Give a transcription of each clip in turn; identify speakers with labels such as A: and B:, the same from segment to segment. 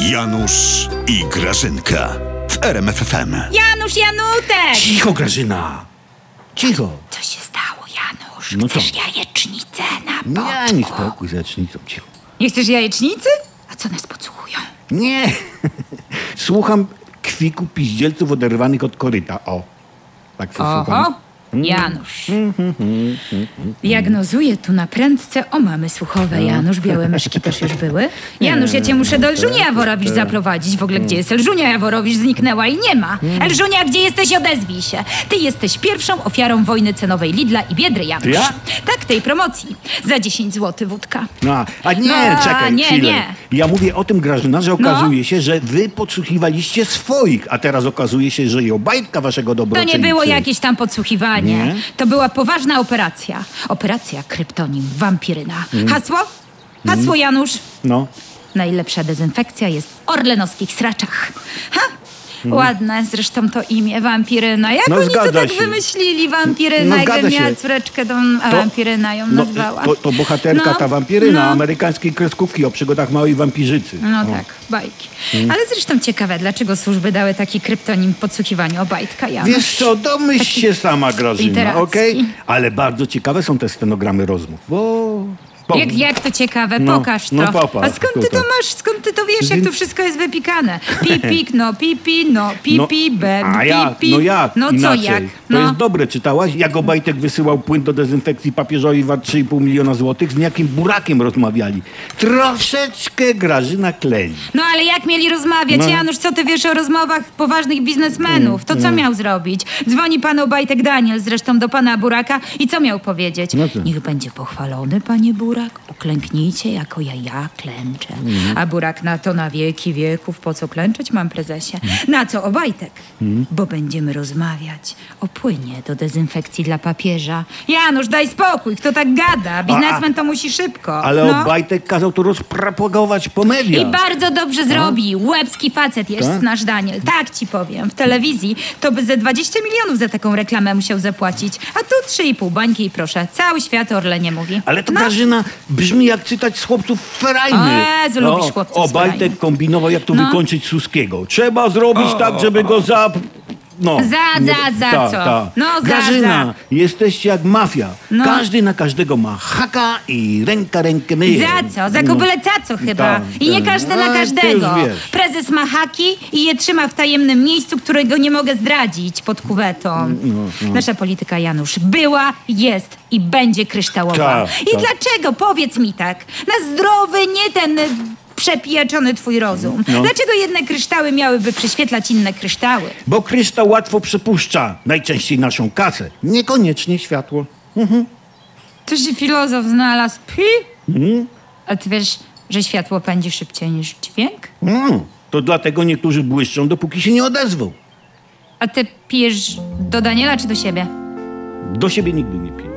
A: Janusz i Grażynka w RMFFM.
B: Janusz Janutek!
C: Cicho, Grażyna! Cicho!
B: Co się stało, Janusz?
C: No co?
B: Chcesz jajecznicę na
C: Nie, mi
B: boczku?
C: spokój z lecznicą, cicho.
B: Nie chcesz jajecznicy? A co nas podsłuchują?
C: Nie! Słucham kwiku piździelców oderwanych od koryta, o. Tak
B: Oho,
C: słucham.
B: Janusz. Diagnozuję tu na prędce o mamy słuchowe. Janusz, białe myszki też już były. Janusz, ja cię muszę do Elżunia Jaworowicz zaprowadzić. W ogóle gdzie jest Elżunia Jaworowicz? Zniknęła i nie ma. Elżunia, gdzie jesteś? Odezwij się. Ty jesteś pierwszą ofiarą wojny cenowej Lidla i Biedry, Janusz.
C: Ja?
B: Tak, tej promocji. Za 10 zł wódka.
C: No, a- nie,
B: No,
C: czekaj
B: nie,
C: chwilę.
B: nie.
C: Ja mówię o tym, Grażyna, że
B: No.
C: okazuje się, że wy podsłuchiwaliście swoich, a teraz okazuje się, że i obajtka waszego
B: To
C: dobroczyńcy.
B: nie było jakieś tam podsłuchiwanie.
C: Nie?
B: To była poważna operacja. Operacja kryptonim wampiryna.
C: Mm.
B: Hasło? Hasło, Janusz.
C: No.
B: Najlepsza dezynfekcja jest w orlenowskich sraczach. Ha? Ładne zresztą to imię, wampiryna. Jak
C: No,
B: oni to tak
C: się.
B: wymyślili, wampiryna?
C: No,
B: Jakbym miała córeczkę, to wampiryna ją
C: No,
B: nazwała.
C: to, to bohaterka,
B: No,
C: ta wampiryna
B: no.
C: amerykańskiej kreskówki o przygodach małej wampirzycy.
B: No
C: O.
B: tak, bajki. Ale zresztą ciekawe, dlaczego służby dały taki kryptonim podsłuchiwaniu Obajtka, Janusz.
C: Wiesz co, domyśl się sama, Grażyna, okej? Ale bardzo ciekawe są te stenogramy rozmów, bo... bo-
B: Jak, jak to ciekawe,
C: No,
B: pokaż to.
C: no popatrz,
B: A skąd ty to
C: tutaj.
B: masz? Skąd ty to wiesz, jak to wszystko jest wypikane? No, pipi, no, pipi, be,
C: a jak?
B: pipi.
C: No jak?
B: No co
C: Inaczej.
B: jak?
C: To
B: No.
C: jest dobre, czytałaś? Jak Obajtek wysyłał płyn do dezynfekcji papieżowi wart 3,5 miliona złotych, z jakim burakiem rozmawiali. Troszeczkę Grażyna klei.
B: No ale jak mieli rozmawiać?
C: No.
B: Janusz, co ty wiesz o rozmowach poważnych biznesmenów? To co miał zrobić? Dzwoni pan Obajtek Daniel zresztą do pana Buraka i co miał powiedzieć?
C: No?
B: Niech będzie pochwalony, panie Burak. Uklęknijcie, jako ja ja klęczę.
C: Mhm.
B: A Burak na to na wieki wieków. Po co klęczeć, mam prezesie?
C: Mhm.
B: Na co Obajtek? Bo będziemy rozmawiać o płynie do dezynfekcji dla papieża. Janusz, daj spokój, kto tak gada? Biznesmen to musi szybko.
C: Ale
B: no.
C: Obajtek kazał to rozpropagować po mediach.
B: I bardzo dobrze zrobił. Łebski facet jest
C: Tak?
B: nasz Daniel. Tak ci powiem. W telewizji to by ze 20 milionów za taką reklamę musiał zapłacić. A tu 3,5 bańki i proszę. Cały świat o Orlenie mówi.
C: Ale to
B: no.
C: Grażyna brzmi jak cytać z chłopców Ferajny.
B: O Jezu, lubisz chłopców
C: Obajtek
B: Ferajny.
C: kombinował, jak to
B: No.
C: wykończyć Suskiego. Trzeba zrobić tak, żeby go za... No.
B: Za, za, za
C: Ta,
B: co?
C: ta.
B: No, za,
C: Grażyna,
B: za.
C: jesteście jak mafia.
B: No.
C: Każdy na każdego ma haka i ręka rękę myje.
B: Za co? Za kubyle caco chyba.
C: Tak,
B: I nie każdy
C: A,
B: na każdego. Prezes ma haki i je trzyma w tajemnym miejscu, którego nie mogę zdradzić pod kuwetą.
C: No,
B: Nasza polityka, Janusz, była, jest i będzie kryształowa.
C: Tak,
B: I
C: tak.
B: dlaczego? Powiedz mi tak. Na zdrowy, nie ten przepijaczony twój rozum.
C: No.
B: Dlaczego jedne kryształy miałyby prześwietlać inne kryształy?
C: Bo kryształ łatwo przepuszcza najczęściej naszą kasę. Niekoniecznie światło.
B: To się filozof znalazł. Pi?
C: Mhm.
B: A ty wiesz, że światło pędzi szybciej niż dźwięk?
C: Mm, to dlatego niektórzy błyszczą, dopóki się nie odezwą.
B: A ty pijesz do Daniela czy do siebie?
C: Do siebie nigdy nie piję.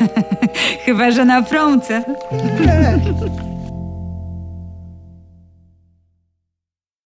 B: Chyba, że na promce.